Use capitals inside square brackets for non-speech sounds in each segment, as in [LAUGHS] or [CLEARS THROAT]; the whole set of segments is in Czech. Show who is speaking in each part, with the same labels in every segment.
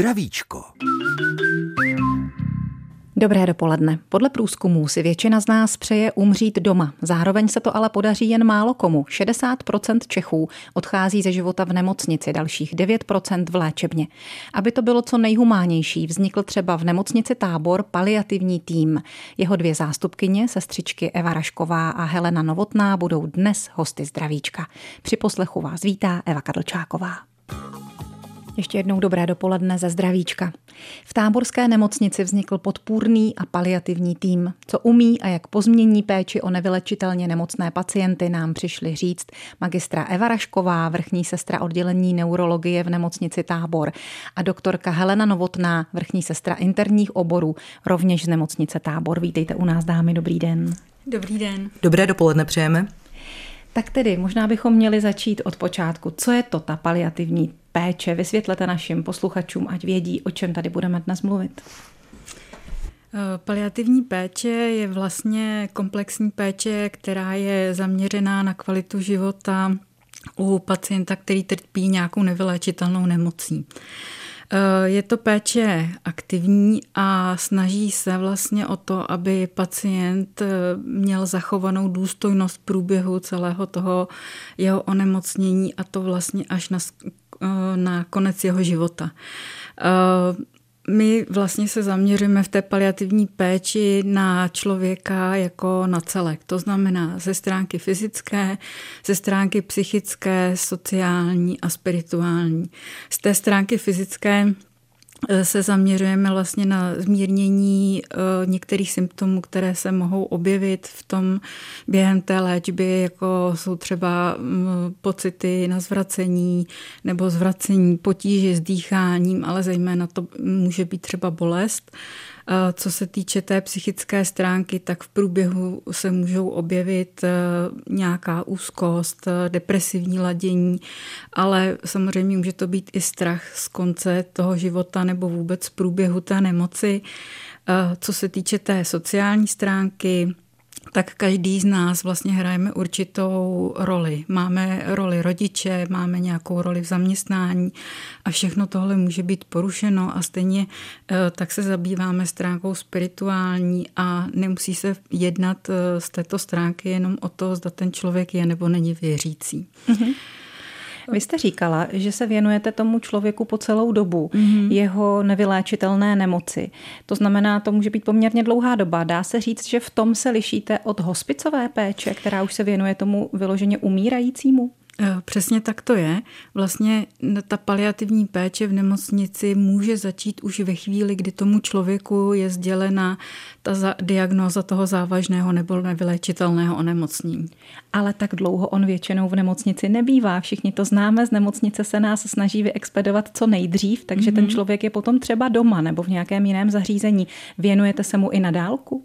Speaker 1: Zdravíčko.
Speaker 2: Dobré dopoledne. Podle průzkumů si většina z nás přeje umřít doma. Zároveň se to ale podaří jen málo komu. 60% Čechů odchází ze života v nemocnici, dalších 9% v léčebně. Aby to bylo co nejhumánější, vznikl třeba v nemocnici tábor paliativní tým. Jeho dvě zástupkyně, sestřičky Eva Rašková a Helena Novotná, budou dnes hosty zdravíčka. Při poslechu vás vítá Eva Kadlčáková. Ještě jednou dobré dopoledne ze zdravíčka. V táborské nemocnici vznikl podpůrný a paliativní tým. Co umí a jak pozmění péči o nevylečitelně nemocné pacienty nám přišli říct magistra Eva Rašková, vrchní sestra oddělení neurologie v nemocnici Tábor a doktorka Helena Novotná, vrchní sestra interních oborů, rovněž z nemocnice Tábor. Vítejte u nás, dámy, dobrý den.
Speaker 3: Dobrý den.
Speaker 4: Dobré dopoledne přejeme.
Speaker 2: Tak tedy možná bychom měli začít od počátku. Co je to ta paliativní péče? Vysvětlete našim posluchačům, ať vědí, o čem tady budeme dnes mluvit.
Speaker 3: Eh, paliativní péče je vlastně komplexní péče, která je zaměřená na kvalitu života u pacienta, který trpí nějakou nevyléčitelnou nemocí. Eh, je to péče aktivní a snaží se vlastně o to, aby pacient eh, měl zachovanou důstojnost průběhu celého toho jeho onemocnění a to vlastně až na, eh, na konec jeho života. My vlastně se zaměříme v té paliativní péči na člověka jako na celek. To znamená ze stránky fyzické, ze stránky psychické, sociální a spirituální. Z té stránky fyzické se zaměřujeme vlastně na zmírnění eh, některých symptomů, které se mohou objevit v tom během té léčby, jako jsou třeba mm, pocity na zvracení nebo zvracení, potíže s dýcháním, ale zejména to může být třeba bolest. Co se týče té psychické stránky, tak v průběhu se můžou objevit eh, nějaká úzkost, eh, depresivní ladění, ale samozřejmě může to být i strach z konce toho života nebo vůbec z průběhu té nemoci. Eh, co se týče té sociální stránky, tak každý z nás vlastně hrajeme určitou roli. Máme roli rodiče, máme nějakou roli v zaměstnání a všechno tohle může být porušeno a stejně eh, tak se zabýváme stránkou spirituální a nemusí se jednat eh, z této stránky jenom o to, zda ten člověk je nebo není věřící. Mm-hmm.
Speaker 2: Vy jste říkala, že se věnujete tomu člověku po celou dobu, mm-hmm. jeho nevyléčitelné nemoci. To znamená, to může být poměrně dlouhá doba. Dá se říct, že v tom se lišíte od hospicové péče, která už se věnuje tomu vyloženě umírajícímu?
Speaker 3: Eh, přesně tak to je. Vlastně ta paliativní péče v nemocnici může začít už ve chvíli, kdy tomu člověku je sdělena ta diagnóza toho závažného nebo nevyléčitelného onemocnění.
Speaker 2: Ale tak dlouho on většinou v nemocnici nebývá. Všichni to známe, z nemocnice se nás snaží vyexpedovat co nejdřív, takže mm-hmm. ten mhm. člověk je potom třeba doma nebo v nějakém jiném zařízení. Věnujete se mu i na dálku?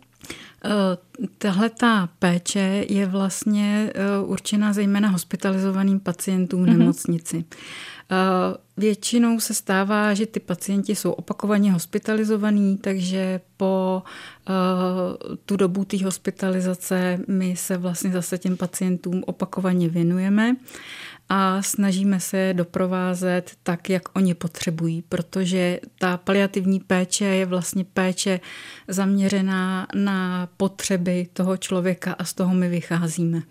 Speaker 3: Eh, tahle ta péče je vlastně eh, určena zejména hospitalizovaným pacientům v mhm. nemocnici. Mm-hmm. Většinou se stává, že ty pacienti jsou opakovaně hospitalizovaní, takže po tu dobu té hospitalizace my se vlastně zase těm pacientům opakovaně věnujeme a snažíme se doprovázet tak, jak oni potřebují, protože ta paliativní péče je vlastně péče zaměřená na potřeby toho člověka a z toho my vycházíme.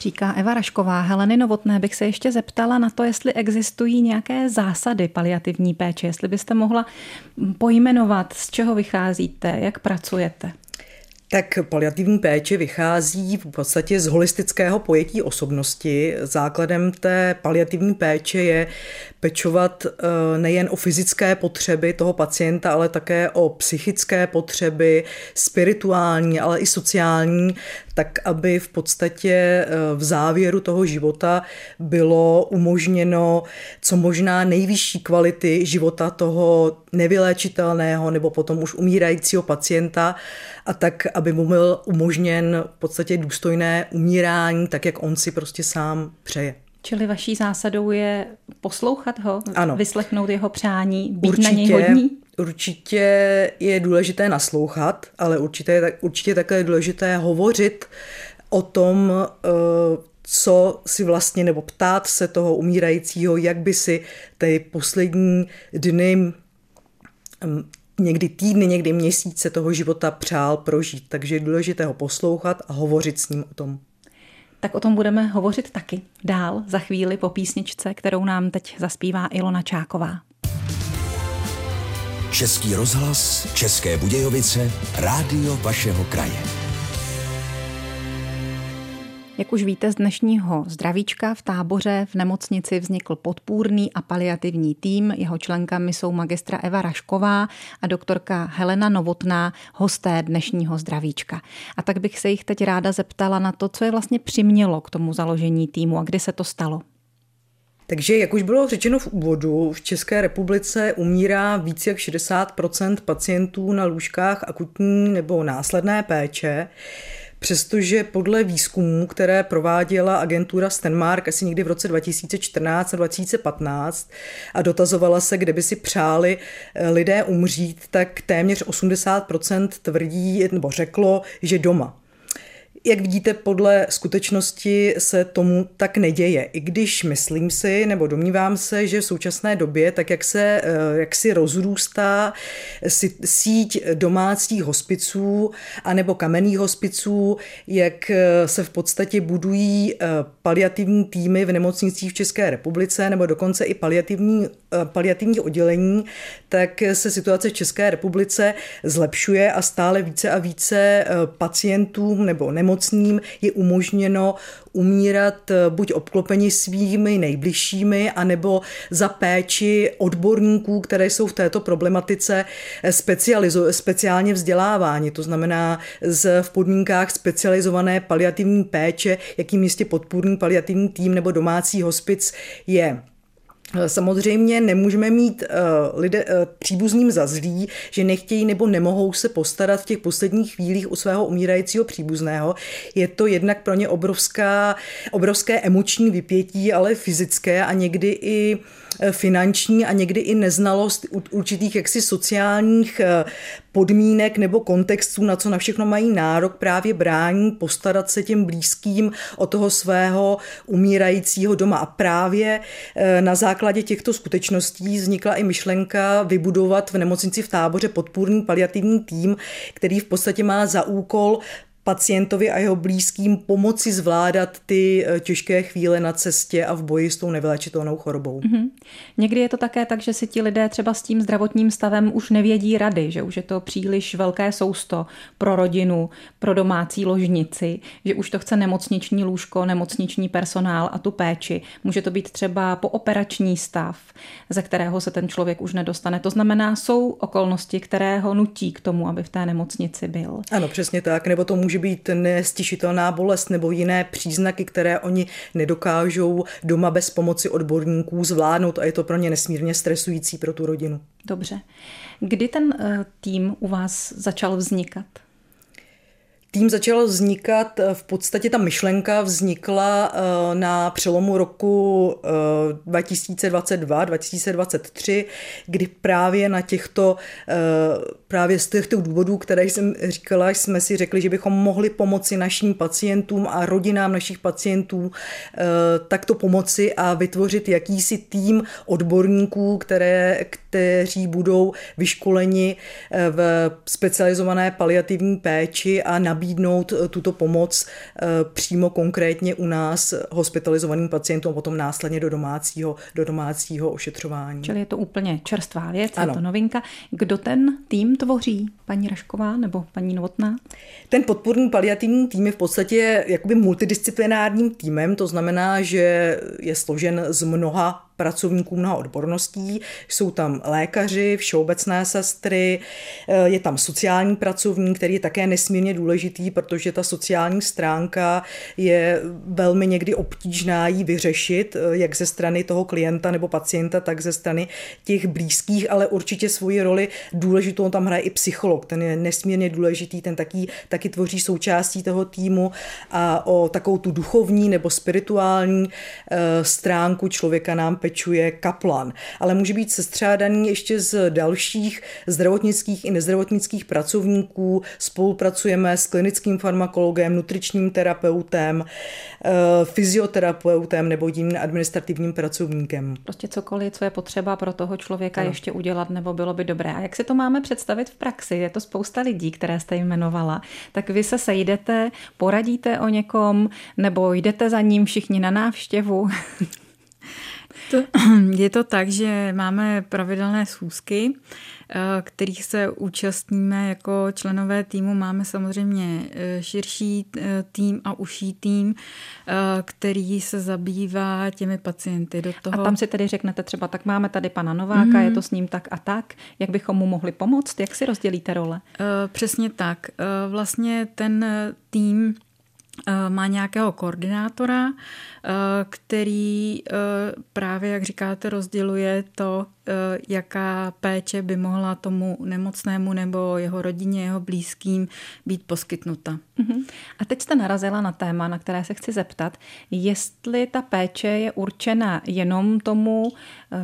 Speaker 2: Říká Eva Rašková. Heleny Novotné bych se ještě zeptala na to, jestli existují nějaké zásady paliativní péče, jestli byste mohla pojmenovat, z čeho vycházíte, jak pracujete.
Speaker 4: Tak paliativní péče vychází v podstatě z holistického pojetí osobnosti. Základem té paliativní péče je pečovat eh, nejen o fyzické potřeby toho pacienta, ale také o psychické potřeby, spirituální, ale i sociální, tak aby v podstatě eh, v závěru toho života bylo umožněno co možná nejvyšší kvality života toho nevyléčitelného nebo potom už umírajícího pacienta a tak, aby mu byl umožněn v podstatě důstojné umírání, tak jak on si prostě sám přeje.
Speaker 2: Čili vaší zásadou je poslouchat ho,
Speaker 4: ano.
Speaker 2: vyslechnout jeho přání, být určitě, na něj hodní?
Speaker 4: Určitě je důležité naslouchat, ale určitě, určitě také je důležité hovořit o tom, eh, co si vlastně, nebo ptát se toho umírajícího, jak by si ty poslední dny někdy týdny, někdy měsíce toho života přál prožít. Takže je důležité ho poslouchat a hovořit s ním o tom.
Speaker 2: Tak o tom budeme hovořit taky dál za chvíli po písničce, kterou nám teď zaspívá Ilona Čáková.
Speaker 1: Český rozhlas, České Budějovice, rádio vašeho kraje.
Speaker 2: Jak už víte z dnešního zdravíčka v táboře v nemocnici vznikl podpůrný a paliativní tým. Jeho členkami jsou magistra Eva Rašková a doktorka Helena Novotná, hosté dnešního zdravíčka. A tak bych se jich teď ráda zeptala na to, co je vlastně přimělo k tomu založení týmu a kdy se to stalo.
Speaker 4: Takže, jak už bylo řečeno v úvodu, v České republice umírá více jak 60% pacientů na lůžkách akutní nebo následné péče. Přestože podle výzkumů, které prováděla agentura Stenmark asi někdy v roce 2014 a 2015 a dotazovala se, kde by si přáli eh, lidé umřít, tak téměř 80% tvrdí nebo řeklo, že doma. Jak vidíte, podle skutečnosti se tomu tak neděje. I když myslím si, nebo domnívám se, že v současné době, tak jak se eh, jak si rozrůstá síť domácích hospiců anebo kamenných hospiců, jak eh, se v podstatě budují eh, paliativní týmy v nemocnicích v České republice, nebo dokonce i paliativní, paliativní oddělení, tak se situace v České republice zlepšuje a stále více a více pacientům nebo nemocnicím nemocným je umožněno umírat eh, buď obklopeni svými nejbližšími, anebo za péči odborníků, které jsou v této problematice eh, speciálně vzdělávání. To znamená z, v podmínkách specializované paliativní péče, jakým jistě podpůrný paliativní tým nebo domácí hospic je. Samozřejmě nemůžeme mít uh, lidé, uh, příbuzným za zlý, že nechtějí nebo nemohou se postarat v těch posledních chvílích u svého umírajícího příbuzného. Je to jednak pro ně obrovská, obrovské emoční vypětí, ale fyzické a někdy i uh, Eh, finanční a někdy i neznalost určitých jaksi sociálních eh, podmínek nebo kontextů, na co na všechno mají nárok, právě brání postarat se těm blízkým o toho svého umírajícího doma. A právě eh, na základě těchto skutečností vznikla i myšlenka vybudovat v nemocnici v táboře podpůrný paliativní tým, který v podstatě má za úkol pacientovi a jeho blízkým pomoci zvládat ty eh, těžké chvíle na cestě a v boji s tou nevylečitelnou chorobou. Mm-hmm.
Speaker 2: Někdy je to také tak, že si ti lidé třeba s tím zdravotním stavem už nevědí rady, že už je to příliš velké sousto pro rodinu, pro domácí ložnici, že už to chce nemocniční lůžko, nemocniční personál a tu péči. Může to být třeba pooperační stav, ze kterého se ten člověk už nedostane. To znamená, jsou okolnosti, které ho nutí k tomu, aby v té nemocnici byl.
Speaker 4: Ano, přesně tak. Nebo to může být nestišitelná bolest nebo jiné příznaky, které oni nedokážou doma bez pomoci odborníků zvládnout a je to pro ně nesmírně stresující pro tu rodinu.
Speaker 2: Dobře. Kdy ten eh, tým u vás začal vznikat?
Speaker 4: Tým začal vznikat, eh, v podstatě ta myšlenka vznikla eh, na přelomu roku 2022-2023, eh, kdy právě na těchto, právě z těchto důvodů, které jsem říkala, jsme si řekli, že bychom mohli pomoci našim pacientům a rodinám našich pacientů takto pomoci a vytvořit jakýsi tým odborníků, které, kteří budou vyškoleni v specializované paliativní péči a nabídnout nabídnout eh, tuto pomoc eh, přímo konkrétně u nás hospitalizovaným pacientům a potom následně do domácího, do domácího ošetřování.
Speaker 2: Čili je to úplně čerstvá věc, ano. je to novinka. Kdo ten tým tvoří? Paní Rašková nebo paní Novotná?
Speaker 4: Ten podporný paliativní tým je v podstatě jakoby multidisciplinárním týmem, to znamená, že je složen z mnoha pracovníků mnoha odborností. Jsou tam lékaři, všeobecné sestry, eh, je tam sociální pracovník, který je také nesmírně důležitý, protože ta sociální stránka je velmi někdy obtížná jí vyřešit, eh, jak ze strany toho klienta nebo pacienta, tak ze strany těch blízkých, ale určitě svoji roli důležitou tam hraje i psycholog. Ten je nesmírně důležitý, ten taky, taky tvoří součástí toho týmu a o takovou tu duchovní nebo spirituální eh, stránku člověka nám pečuje pečuje kaplan, ale může být sestřádaný ještě z dalších zdravotnických i nezdravotnických pracovníků. Spolupracujeme s klinickým farmakologem, nutričním terapeutem, eh, fyzioterapeutem nebo jiným administrativním pracovníkem.
Speaker 2: Prostě cokoliv, co je potřeba pro toho člověka ano. ještě udělat, nebo bylo by dobré. A jak si to máme představit v praxi? Je to spousta lidí, které jste jmenovala. Tak vy se sejdete, poradíte o někom, nebo jdete za ním všichni na návštěvu? [LAUGHS]
Speaker 3: To, [CLEARS THROAT] je to tak, že máme pravidelné schůzky, eh, kterých se účastníme jako členové týmu. Máme samozřejmě eh, širší eh, tým a užší tým, který se zabývá těmi pacienty. Do toho...
Speaker 2: A tam si tedy řeknete třeba, tak máme tady pana Nováka, mm-hmm. je to s ním tak a tak. Jak bychom mu mohli pomoct? Jak si rozdělíte role?
Speaker 3: Přesně tak. Vlastně ten tým má nějakého koordinátora, eh, který eh, právě, jak říkáte, rozděluje to, jaká péče by mohla tomu nemocnému nebo jeho rodině, jeho blízkým být poskytnuta.
Speaker 2: Mhm. A teď jste narazila na téma, na které se chci zeptat, jestli ta péče je určena jenom tomu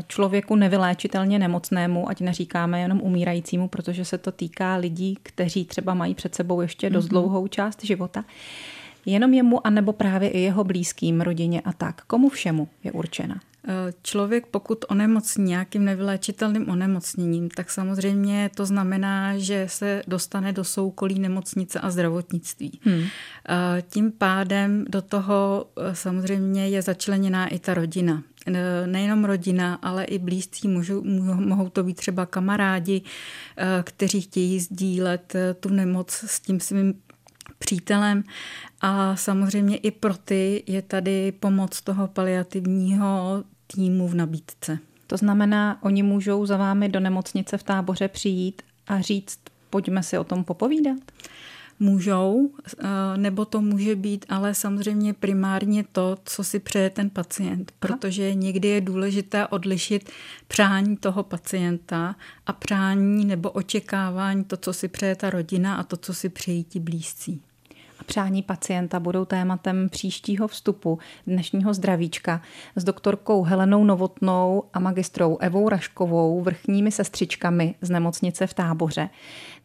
Speaker 2: člověku nevyléčitelně nemocnému, ať neříkáme jenom umírajícímu, protože se to týká lidí, kteří třeba mají před sebou ještě dost mhm. dlouhou část života. Jenom jemu, anebo právě i jeho blízkým, rodině a tak. Komu všemu je určena?
Speaker 3: Eh, člověk, pokud onemocní nějakým nevyléčitelným onemocněním, tak samozřejmě to znamená, že se dostane do soukolí nemocnice a zdravotnictví. Hmm. Eh, tím pádem do toho eh, samozřejmě je začleněná i ta rodina. Nejenom rodina, ale i blízcí můžou, mohou to být třeba kamarádi, kteří chtějí sdílet tu nemoc s tím svým přítelem a samozřejmě i pro ty je tady pomoc toho paliativního týmu v nabídce.
Speaker 2: To znamená, oni můžou za vámi do nemocnice v táboře přijít a říct, pojďme si o tom popovídat?
Speaker 3: Můžou, eh, nebo to může být ale samozřejmě primárně to, co si přeje ten pacient, protože někdy je důležité odlišit přání toho pacienta a přání nebo očekávání to, co si přeje ta rodina a to, co si přejí ti blízcí
Speaker 2: přání pacienta budou tématem příštího vstupu dnešního zdravíčka s doktorkou Helenou Novotnou a magistrou Evou Raškovou, vrchními sestřičkami z nemocnice v táboře.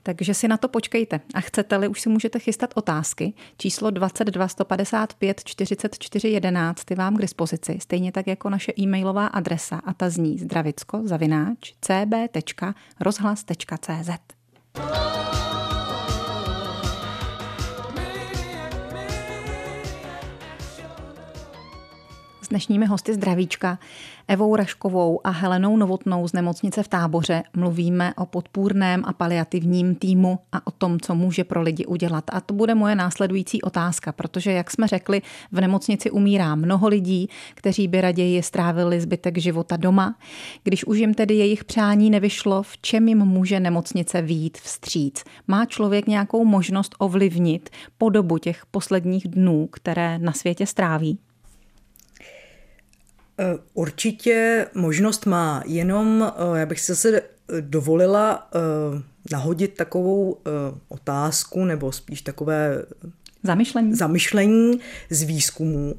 Speaker 2: Takže si na to počkejte. A chcete-li, už si můžete chystat otázky. Číslo 22 155 44 11 ty vám k dispozici, stejně tak jako naše e-mailová adresa a ta zní zdravicko zavináč cb.rozhlas.cz. dnešními hosty zdravíčka Evou Raškovou a Helenou Novotnou z nemocnice v Táboře mluvíme o podpůrném a paliativním týmu a o tom, co může pro lidi udělat. A to bude moje následující otázka, protože, jak jsme řekli, v nemocnici umírá mnoho lidí, kteří by raději strávili zbytek života doma. Když už jim tedy jejich přání nevyšlo, v čem jim může nemocnice výjít vstříc? Má člověk nějakou možnost ovlivnit podobu těch posledních dnů, které na světě stráví?
Speaker 4: Eh, určitě možnost má, jenom eh, já bych si zase dovolila eh, nahodit takovou otázku, nebo spíš takové
Speaker 2: zamyšlení,
Speaker 4: zamyšlení z výzkumu.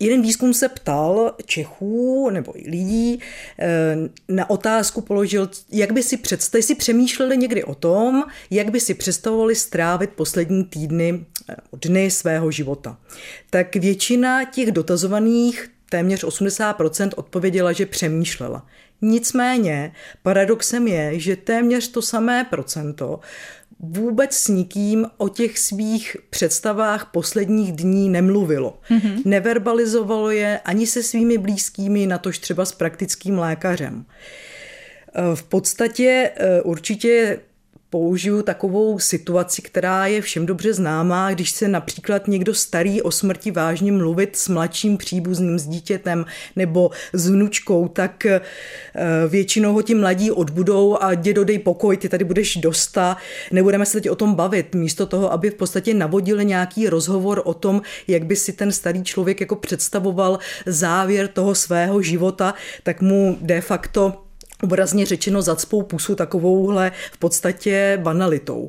Speaker 4: Jeden výzkum se ptal Čechů nebo i lidí, eh, na otázku položil, jak by si představili, si přemýšleli někdy o tom, jak by si představovali strávit poslední týdny, eh, dny svého života. Tak většina těch dotazovaných, téměř 80% odpověděla, že přemýšlela. Nicméně paradoxem je, že téměř to samé procento vůbec s nikým o těch svých představách posledních dní nemluvilo. Mm-hmm. Neverbalizovalo je ani se svými blízkými, natož třeba s praktickým lékařem. V podstatě eh, určitě použiju takovou situaci, která je všem dobře známá, když se například někdo starý o smrti vážně mluvit s mladším příbuzným, s dítětem nebo s vnučkou, tak eh, většinou ho ti mladí odbudou a dědo dej pokoj, ty tady budeš dosta, nebudeme se teď o tom bavit, místo toho, aby v podstatě navodili nějaký rozhovor o tom, jak by si ten starý člověk jako představoval závěr toho svého života, tak mu de facto obrazně řečeno zacpou pusu takovouhle v podstatě banalitou.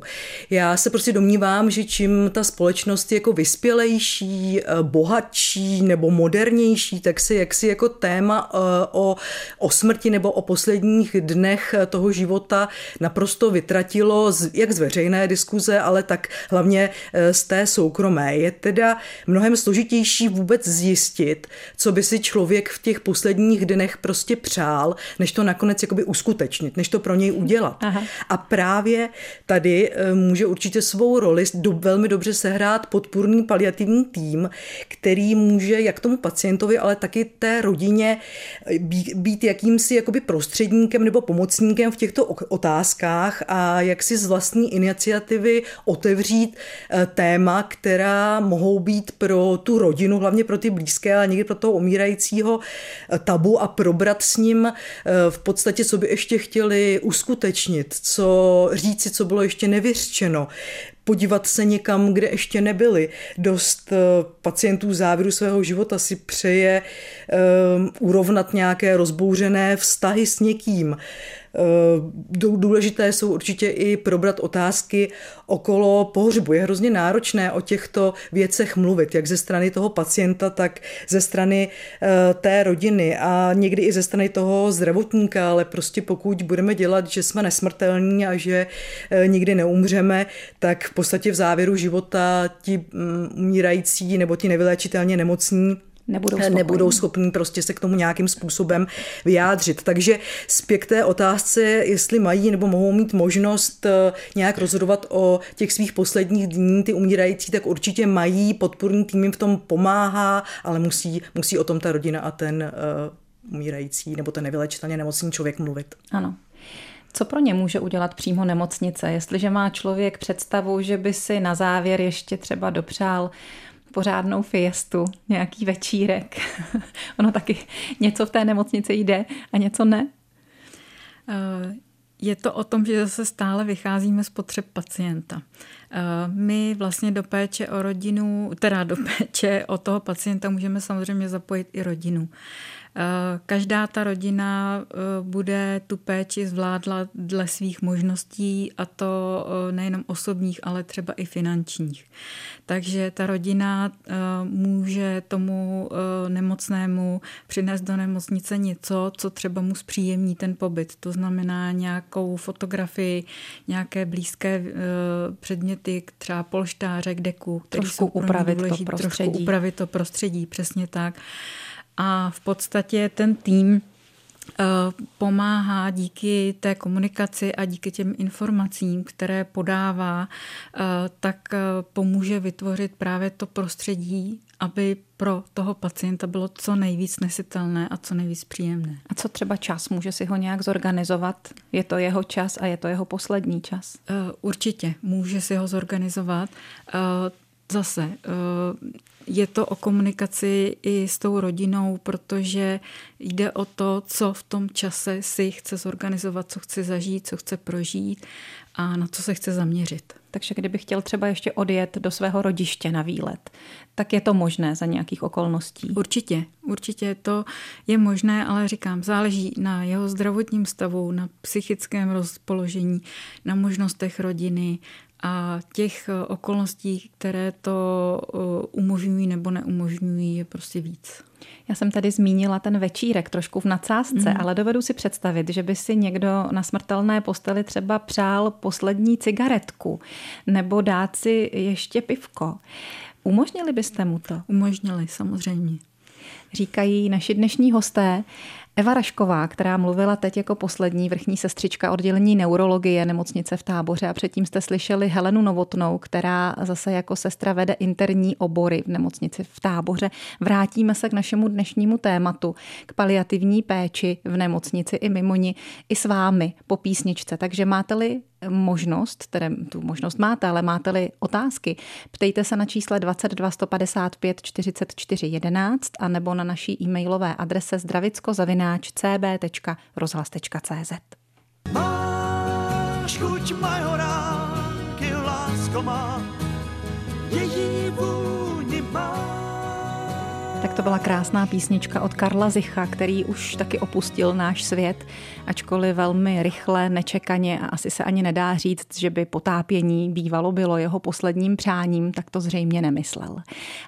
Speaker 4: Já se prostě domnívám, že čím ta společnost je jako vyspělejší, eh, bohatší nebo modernější, tak se jaksi jako téma eh, o, o smrti nebo o posledních dnech toho života naprosto vytratilo z, jak z veřejné diskuze, ale tak hlavně eh, z té soukromé. Je teda mnohem složitější vůbec zjistit, co by si člověk v těch posledních dnech prostě přál, než to nakonec nakonec jakoby uskutečnit, než to pro něj udělat. Aha. A právě tady eh, může určitě svou roli do, velmi dobře sehrát podpůrný paliativní tým, který může jak tomu pacientovi, ale taky té rodině eh, být, být jakýmsi jakoby prostředníkem nebo pomocníkem v těchto otázkách a jak si z vlastní iniciativy otevřít eh, téma, která mohou být pro tu rodinu, hlavně pro ty blízké, ale někdy pro toho umírajícího tabu a probrat s ním v podstatě podstatě, co by ještě chtěli uskutečnit, co říci, co bylo ještě nevyřčeno, podívat se někam, kde ještě nebyli. Dost eh, pacientů závěru svého života si přeje um, urovnat nějaké rozbouřené vztahy s někým. Eh, důležité jsou určitě i probrat otázky okolo pohřbu. Je hrozně náročné o těchto věcech mluvit, jak ze strany toho pacienta, tak ze strany eh, té rodiny a někdy i ze strany toho zdravotníka, ale prostě pokud budeme dělat, že jsme nesmrtelní a že nikdy neumřeme, tak podstatě v závěru života ti mm, umírající nebo ti nevyléčitelně nemocní
Speaker 2: nebudou schopní.
Speaker 4: nebudou schopní prostě se k tomu nějakým způsobem vyjádřit. Takže zpět té otázce, jestli mají nebo mohou mít možnost eh, nějak rozhodovat o těch svých posledních dní, ty umírající, tak určitě mají, podporný tým jim v tom pomáhá, ale musí, musí o tom ta rodina a ten uh, umírající nebo ten nevylečitelně nemocný člověk mluvit.
Speaker 2: Ano. Co pro ně může udělat přímo nemocnice, jestliže má člověk představu, že by si na závěr ještě třeba dopřál pořádnou fiestu, nějaký večírek. [LAUGHS] ono taky něco v té nemocnici jde a něco ne.
Speaker 3: Eh, je to o tom, že zase stále vycházíme z potřeb pacienta. Eh, my vlastně do péče o rodinu, teda do péče o toho pacienta můžeme samozřejmě zapojit i rodinu. Eh, každá ta rodina eh, bude tu péči zvládla dle svých možností a to nejenom osobních, ale třeba i finančních. Takže ta rodina může tomu nemocnému přinést do nemocnice něco, co třeba mu zpříjemní ten pobyt. To znamená nějakou fotografii, nějaké blízké předměty, třeba polštářek, deku,
Speaker 2: který trošku jsou upravit důležitý, to prostředí.
Speaker 3: Trošku upravit to prostředí, přesně tak a v podstatě ten tým eh, pomáhá díky té komunikaci a díky těm informacím, které podává, eh, tak eh, pomůže vytvořit právě to prostředí, aby pro toho pacienta bylo co nejvíc nesitelné a co nejvíc příjemné.
Speaker 2: A co třeba čas? Může si ho nějak zorganizovat? Je to jeho čas a je to jeho poslední čas?
Speaker 3: Určitě, může si ho zorganizovat. Zase je to o komunikaci i s tou rodinou, protože jde o to, co v tom čase si chce zorganizovat, co chce zažít, co chce prožít a na co se chce zaměřit.
Speaker 2: Takže kdyby chtěl třeba ještě odjet do svého rodiště na výlet, tak je to možné za nějakých okolností?
Speaker 3: Určitě, určitě to je možné, ale říkám, záleží na jeho zdravotním stavu, na psychickém rozpoložení, na možnostech rodiny, a těch eh, okolností, které to eh, umožňují nebo neumožňují, je prostě víc.
Speaker 2: Já jsem tady zmínila ten večírek trošku v nadsázce, mm. ale dovedu si představit, že by si někdo na smrtelné posteli třeba přál poslední cigaretku nebo dát si ještě pivko. Umožnili byste mu to?
Speaker 3: Umožnili, samozřejmě.
Speaker 2: Říkají naši dnešní hosté. Eva Rašková, která mluvila teď jako poslední vrchní sestřička oddělení neurologie nemocnice v táboře a předtím jste slyšeli Helenu Novotnou, která zase jako sestra vede interní obory v nemocnici v táboře. Vrátíme se k našemu dnešnímu tématu, k paliativní péči v nemocnici i mimo ní, i s vámi po písničce. Takže máte-li možnost, tedy tu možnost máte, ale máte-li otázky, ptejte se na čísle 22 155 44 11 a nebo na naší e-mailové adrese zdravicko-cb.rozhlas.cz Máš chuť majoránky, lásko má, její. Tak to byla krásná písnička od Karla Zicha, který už taky opustil náš svět, ačkoliv velmi rychle, nečekaně a asi se ani nedá říct, že by potápění bývalo bylo jeho posledním přáním, tak to zřejmě nemyslel.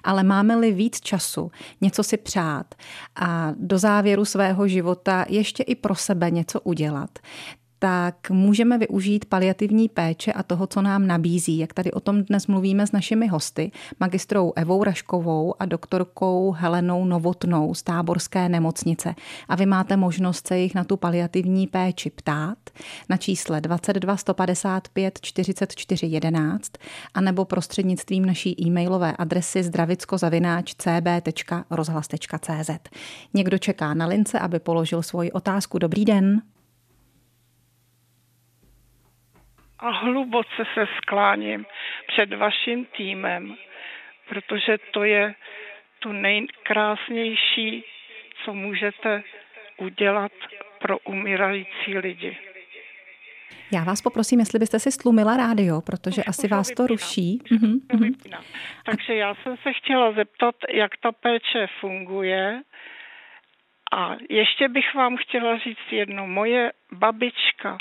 Speaker 2: Ale máme-li víc času něco si přát a do závěru svého života ještě i pro sebe něco udělat, tak můžeme využít paliativní péče a toho, co nám nabízí. Jak tady o tom dnes mluvíme s našimi hosty, magistrou Evou Raškovou a doktorkou Helenou Novotnou z Táborské nemocnice. A vy máte možnost se jich na tu paliativní péči ptát na čísle 22 155 44 11 a nebo prostřednictvím naší e-mailové adresy zdravicko-cb.rozhlas.cz. Někdo čeká na lince, aby položil svoji otázku. Dobrý den.
Speaker 5: A hluboce se skláním před vaším týmem, protože to je to nejkrásnější, co můžete udělat pro umírající lidi.
Speaker 2: Já vás poprosím, jestli byste si stlumila rádio, protože už, asi už vás to ruší.
Speaker 5: Mhm, mhm. Takže já jsem se chtěla zeptat, jak ta péče funguje. A ještě bych vám chtěla říct jedno. Moje babička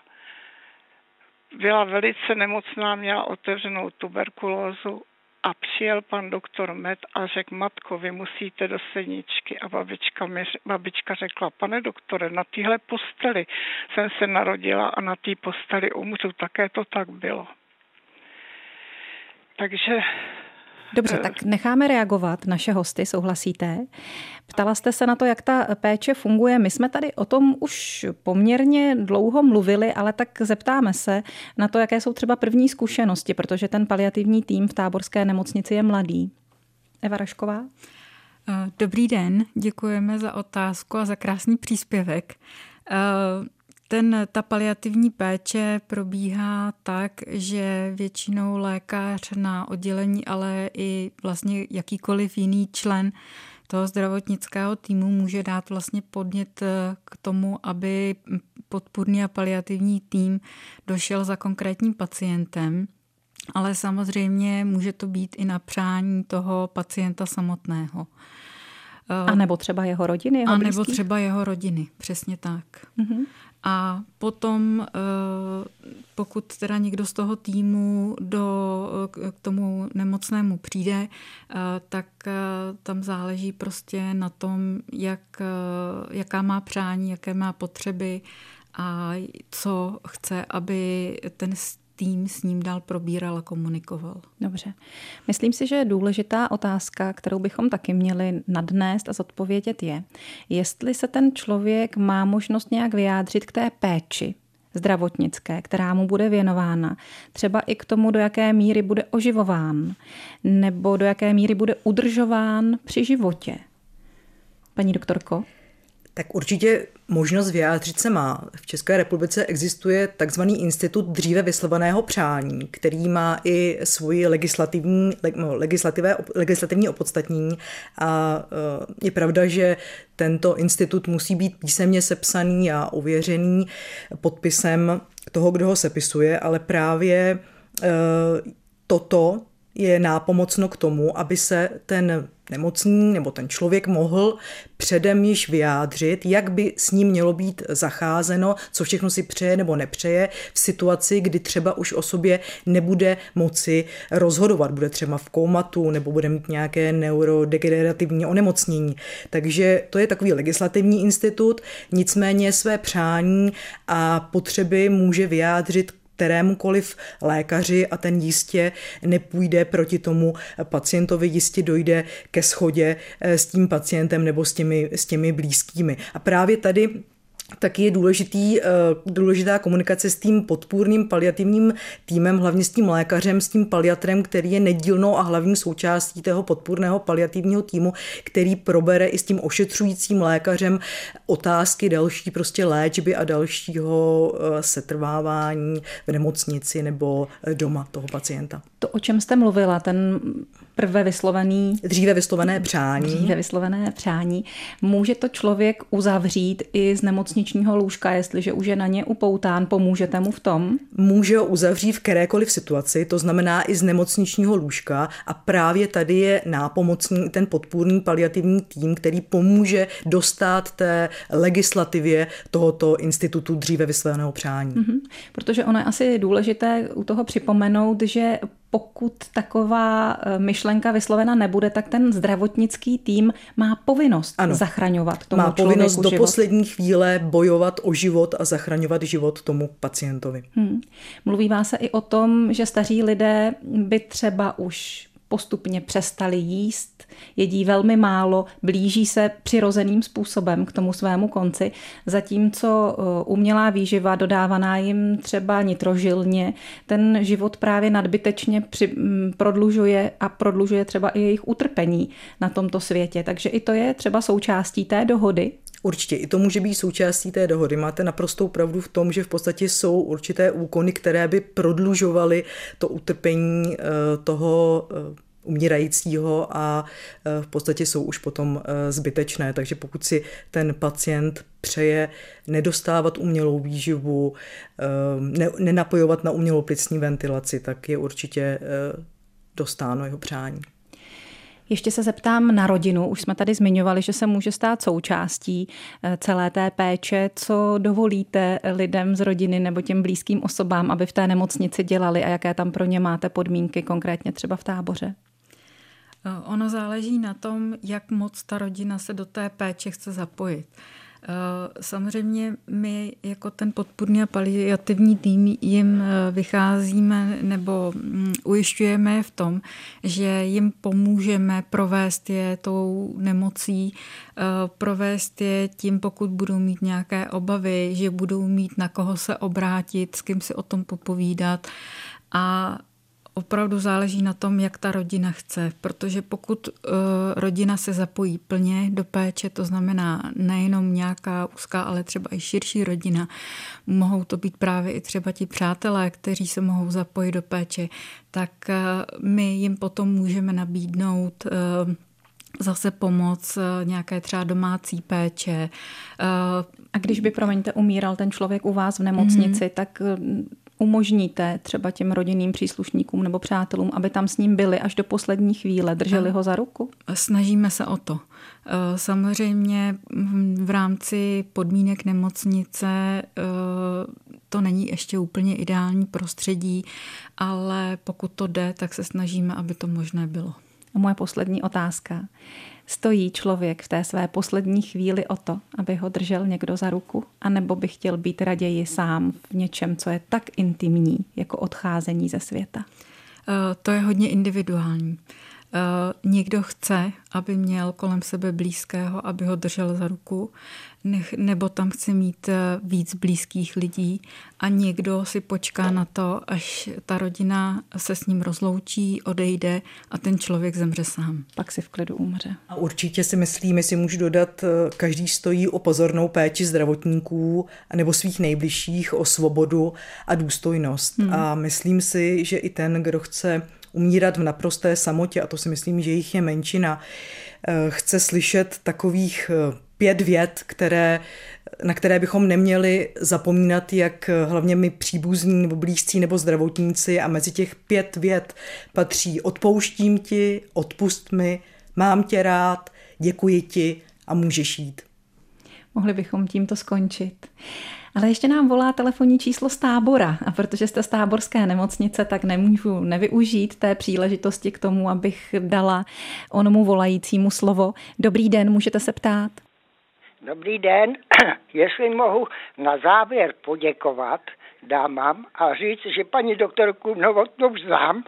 Speaker 5: byla velice nemocná, měla otevřenou tuberkulózu a přijel pan doktor Med a řekl, matko, vy musíte do sedničky. A babička, mi, babička řekla, pane doktore, na téhle posteli jsem se narodila a na té posteli umřu. Také to tak bylo. Takže
Speaker 2: Dobře, eh. tak necháme reagovat naše hosty, souhlasíte? Ptala jste se na to, jak ta péče funguje. My jsme tady o tom už poměrně dlouho mluvili, ale tak zeptáme se na to, jaké jsou třeba první zkušenosti, protože ten paliativní tým v táborské nemocnici je mladý. Eva Rašková?
Speaker 3: Eh, dobrý den, děkujeme za otázku a za krásný příspěvek. Ten, ta paliativní péče probíhá tak, že většinou lékař na oddělení, ale i vlastně jakýkoliv jiný člen toho zdravotnického týmu může dát vlastně podnět eh, k tomu, aby podpůrný a paliativní tým došel za konkrétním pacientem. Ale samozřejmě může to být i na přání toho pacienta samotného.
Speaker 2: A nebo třeba jeho rodiny? Jeho
Speaker 3: a nebo třeba jeho rodiny, přesně tak. Mm-hmm. A potom, eh, pokud teda někdo z toho týmu do, k tomu nemocnému přijde, eh, tak eh, tam záleží prostě na tom, jak, jaká má přání, jaké má potřeby a co chce, aby ten tým s ním dál probíral a komunikoval.
Speaker 2: Dobře. Myslím si, že důležitá otázka, kterou bychom taky měli nadnést a zodpovědět je, jestli se ten člověk má možnost nějak vyjádřit k té péči, zdravotnické, která mu bude věnována, třeba i k tomu, do jaké míry bude oživován, nebo do jaké míry bude udržován při životě. Paní doktorko?
Speaker 4: Tak určitě možnost vyjádřit se má. V České republice existuje takzvaný institut dříve vyslovaného přání, který má i svoji legislativní, no, legislativé, legislativní opodstatnění a eh, je pravda, že tento institut musí být písemně sepsaný a ověřený podpisem toho, kdo ho sepisuje, ale právě eh, toto je nápomocno k tomu, aby se ten nemocný nebo ten člověk mohl předem již vyjádřit, jak by s ním mělo být zacházeno, co všechno si přeje nebo nepřeje v situaci, kdy třeba už o sobě nebude moci rozhodovat, bude třeba v koumatu nebo bude mít nějaké neurodegenerativní onemocnění. Takže to je takový legislativní institut, nicméně své přání a potřeby může vyjádřit kterémukoliv lékaři a ten jistě nepůjde proti tomu pacientovi, jistě dojde ke schodě eh, s tím pacientem nebo s těmi, s těmi blízkými. A právě tady taky je důležitý, eh, důležitá komunikace s tím podpůrným paliativním týmem, hlavně s tím lékařem, s tím paliatrem, který je nedílnou a hlavní součástí toho podpůrného paliativního týmu, který probere i s tím ošetřujícím lékařem otázky další prostě léčby a dalšího eh, setrvávání v nemocnici nebo eh, doma toho pacienta.
Speaker 2: To, o čem jste mluvila, ten prve vyslovený...
Speaker 4: Dříve vyslovené přání.
Speaker 2: Dříve vyslovené přání. Může to člověk uzavřít i z nemocničního lůžka, jestliže už je na ně upoután, pomůžete mu v tom?
Speaker 4: Může ho uzavřít v kterékoliv situaci, to znamená i z nemocničního lůžka a právě tady je nápomocný ten podpůrný paliativní tým, který pomůže dostat té legislativě tohoto institutu dříve vysloveného přání. Mm-hmm.
Speaker 2: Protože ono je asi důležité u toho připomenout, že pokud taková eh, myšlenka vyslovena nebude, tak ten zdravotnický tým má povinnost ano. zachraňovat tomu
Speaker 4: Má povinnost do život. poslední chvíle bojovat o život a zachraňovat život tomu pacientovi. Hmm.
Speaker 2: Mluví se i o tom, že staří lidé by třeba už postupně přestali jíst, jedí velmi málo, blíží se přirozeným způsobem k tomu svému konci, zatímco eh, umělá výživa dodávaná jim třeba nitrožilně, ten život právě nadbytečně při, mm, prodlužuje a prodlužuje třeba i jejich utrpení na tomto světě. Takže i to je třeba součástí té dohody.
Speaker 4: Určitě, i to může být součástí té dohody. Máte naprostou pravdu v tom, že v podstatě jsou určité úkony, které by prodlužovaly to utrpení eh, toho eh, umírajícího a eh, v podstatě jsou už potom zbytečné. Takže pokud si ten pacient přeje nedostávat umělou výživu, nenapojovat na umělou plicní ventilaci, tak je určitě dostáno jeho přání.
Speaker 2: Ještě se zeptám na rodinu. Už jsme tady zmiňovali, že se může stát součástí eh, celé té péče. Co dovolíte lidem z rodiny nebo těm blízkým osobám, aby v té nemocnici dělali a jaké tam pro ně máte podmínky, konkrétně třeba v táboře?
Speaker 3: Eh, ono záleží na tom, jak moc ta rodina se do té péče chce zapojit. Eh, samozřejmě my jako ten podpůrný a paliativní tým jim eh, vycházíme nebo mm, ujišťujeme v tom, že jim pomůžeme provést je tou nemocí, eh, provést je tím, pokud budou mít nějaké obavy, že budou mít na koho se obrátit, s kým si o tom popovídat. A opravdu záleží na tom, jak ta rodina chce, protože pokud uh, rodina se zapojí plně do péče, to znamená nejenom nějaká úzká, ale třeba i širší rodina, mohou to být právě i třeba ti přátelé, kteří se mohou zapojit do péče, tak uh, my jim potom můžeme nabídnout uh, zase pomoc, nějaké třeba domácí péče.
Speaker 2: A když by, promiňte, umíral ten člověk u vás v nemocnici, mm-hmm. tak umožníte třeba těm rodinným příslušníkům nebo přátelům, aby tam s ním byli až do poslední chvíle, drželi ho za ruku?
Speaker 3: Snažíme se o to. Eh, samozřejmě v rámci podmínek nemocnice eh, to není ještě úplně ideální prostředí, ale pokud to jde, tak se snažíme, aby to možné bylo.
Speaker 2: A moje poslední otázka. Stojí člověk v té své poslední chvíli o to, aby ho držel někdo za ruku, anebo by chtěl být raději sám v něčem, co je tak intimní, jako odcházení ze světa?
Speaker 3: Eh, to je hodně individuální. Eh, někdo chce, aby měl kolem sebe blízkého, aby ho držel za ruku, nebo tam chce mít eh, víc blízkých lidí a někdo si počká na to, až ta rodina se s ním rozloučí, odejde a ten člověk zemře sám.
Speaker 2: Pak si v klidu umře.
Speaker 4: A určitě si myslím, si můžu dodat, eh, každý stojí o pozornou péči zdravotníků nebo svých nejbližších, o svobodu a důstojnost. Hmm. A myslím si, že i ten, kdo chce umírat v naprosté samotě, a to si myslím, že jich je menšina, eh, chce slyšet takových eh, pět vět, které, na které bychom neměli zapomínat, jak hlavně my příbuzní nebo blízcí nebo zdravotníci a mezi těch pět vět patří odpouštím ti, odpust mi, mám tě rád, děkuji ti a můžeš jít.
Speaker 2: Mohli bychom tímto skončit. Ale ještě nám volá telefonní číslo z tábora a protože jste z táborské nemocnice, tak nemůžu nevyužít té příležitosti k tomu, abych dala onomu volajícímu slovo. Dobrý den, můžete se ptát.
Speaker 6: Dobrý den, [CLEARS THROAT] jestli mohu na závěr poděkovat dámám a říct, že paní doktorku Novotnou znám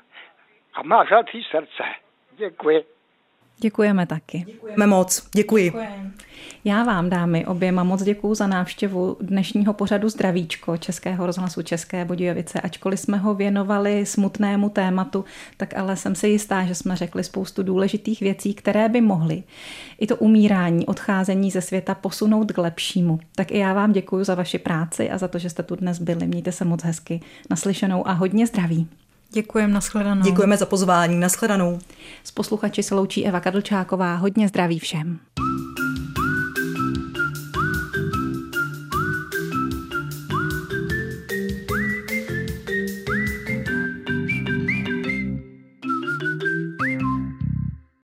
Speaker 6: a má zlatý srdce. Děkuji.
Speaker 2: Děkujeme taky.
Speaker 4: Děkujeme moc. Děkuji. Děkujeme.
Speaker 2: Já vám, dámy, oběma moc děkuji za návštěvu dnešního pořadu Zdravíčko Českého rozhlasu České Budějovice. Ačkoliv jsme ho věnovali smutnému tématu, tak ale jsem si jistá, že jsme řekli spoustu důležitých věcí, které by mohly i to umírání, odcházení ze světa posunout k lepšímu. Tak i já vám děkuji za vaši práci a za to, že jste tu dnes byli. Mějte se moc hezky naslyšenou a hodně zdraví.
Speaker 3: Děkujeme, nashledanou.
Speaker 4: Děkujeme za pozvání, nashledanou.
Speaker 2: S posluchači se loučí Eva Kadlčáková. Hodně zdraví všem.